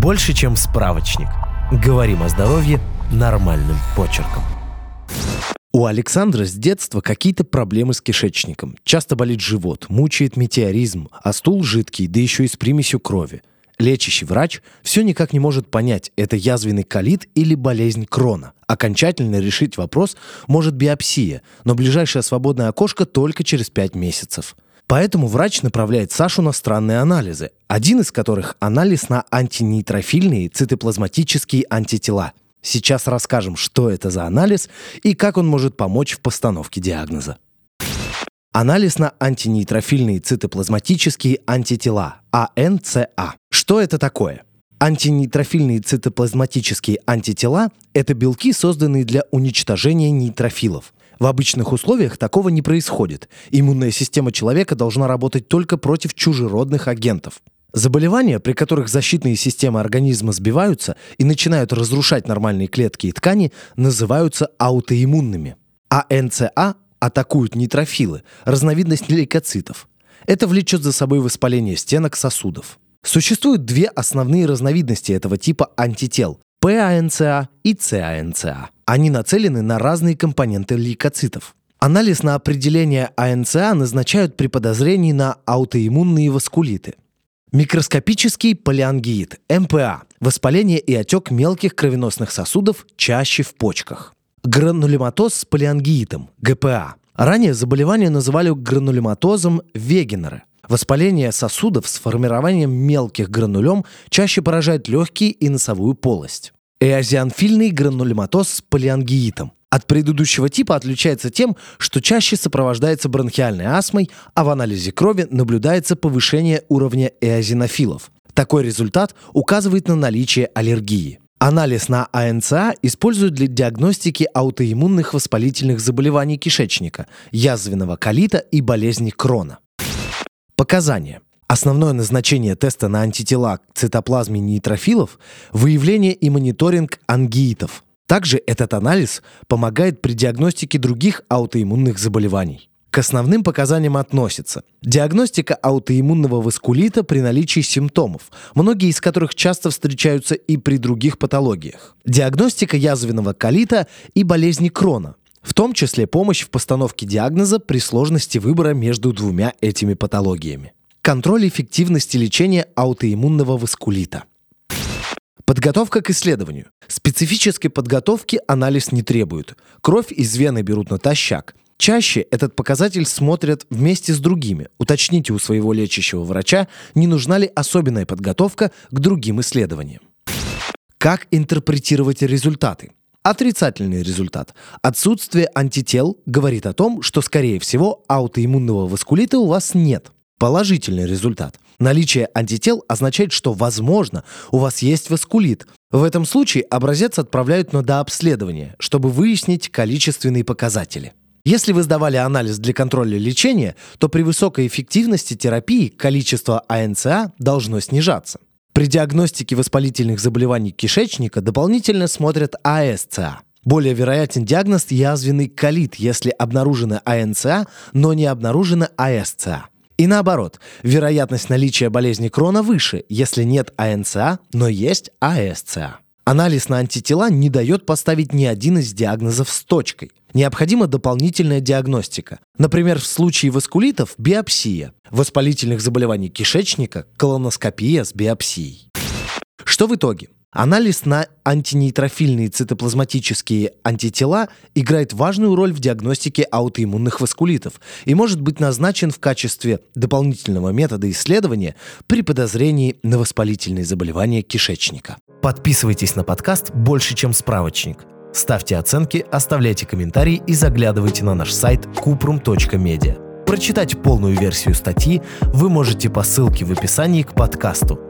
больше, чем справочник. Говорим о здоровье нормальным почерком. У Александра с детства какие-то проблемы с кишечником. Часто болит живот, мучает метеоризм, а стул жидкий, да еще и с примесью крови. Лечащий врач все никак не может понять, это язвенный колит или болезнь крона. Окончательно решить вопрос может биопсия, но ближайшее свободное окошко только через 5 месяцев. Поэтому врач направляет Сашу на странные анализы, один из которых анализ на антинейтрофильные цитоплазматические антитела. Сейчас расскажем, что это за анализ и как он может помочь в постановке диагноза. Анализ на антинейтрофильные цитоплазматические антитела, АНЦА. Что это такое? Антинейтрофильные цитоплазматические антитела – это белки, созданные для уничтожения нейтрофилов. В обычных условиях такого не происходит. Иммунная система человека должна работать только против чужеродных агентов. Заболевания, при которых защитные системы организма сбиваются и начинают разрушать нормальные клетки и ткани, называются аутоиммунными. А НЦА атакуют нейтрофилы, разновидность лейкоцитов. Это влечет за собой воспаление стенок сосудов. Существуют две основные разновидности этого типа антител – ПАНЦА и ЦАНЦА. Они нацелены на разные компоненты лейкоцитов. Анализ на определение АНЦА назначают при подозрении на аутоиммунные васкулиты. Микроскопический полиангиит, МПА – воспаление и отек мелких кровеносных сосудов чаще в почках. Гранулематоз с полиангиитом, ГПА. Ранее заболевание называли гранулематозом Вегенера. Воспаление сосудов с формированием мелких гранулем чаще поражает легкие и носовую полость. Эозианфильный гранулематоз с полиангиитом. От предыдущего типа отличается тем, что чаще сопровождается бронхиальной астмой, а в анализе крови наблюдается повышение уровня эозинофилов. Такой результат указывает на наличие аллергии. Анализ на АНЦА используют для диагностики аутоиммунных воспалительных заболеваний кишечника, язвенного колита и болезни Крона. Показания. Основное назначение теста на антитела к цитоплазме нейтрофилов – выявление и мониторинг ангиитов. Также этот анализ помогает при диагностике других аутоиммунных заболеваний. К основным показаниям относятся диагностика аутоиммунного васкулита при наличии симптомов, многие из которых часто встречаются и при других патологиях, диагностика язвенного колита и болезни Крона, в том числе помощь в постановке диагноза при сложности выбора между двумя этими патологиями. Контроль эффективности лечения аутоиммунного васкулита. Подготовка к исследованию. Специфической подготовки анализ не требует. Кровь из вены берут натощак. Чаще этот показатель смотрят вместе с другими. Уточните у своего лечащего врача, не нужна ли особенная подготовка к другим исследованиям. Как интерпретировать результаты? Отрицательный результат. Отсутствие антител говорит о том, что, скорее всего, аутоиммунного васкулита у вас нет. Положительный результат. Наличие антител означает, что, возможно, у вас есть васкулит. В этом случае образец отправляют на дообследование, чтобы выяснить количественные показатели. Если вы сдавали анализ для контроля лечения, то при высокой эффективности терапии количество АНЦА должно снижаться. При диагностике воспалительных заболеваний кишечника дополнительно смотрят АСЦА. Более вероятен диагноз язвенный колит, если обнаружена АНЦА, но не обнаружена АСЦА. И наоборот, вероятность наличия болезни Крона выше, если нет АНЦА, но есть АСЦА. Анализ на антитела не дает поставить ни один из диагнозов с точкой. Необходима дополнительная диагностика. Например, в случае васкулитов – биопсия, воспалительных заболеваний кишечника – колоноскопия с биопсией. Что в итоге? Анализ на антинейтрофильные цитоплазматические антитела играет важную роль в диагностике аутоиммунных васкулитов и может быть назначен в качестве дополнительного метода исследования при подозрении на воспалительные заболевания кишечника. Подписывайтесь на подкаст «Больше, чем справочник». Ставьте оценки, оставляйте комментарии и заглядывайте на наш сайт kuprum.media. Прочитать полную версию статьи вы можете по ссылке в описании к подкасту –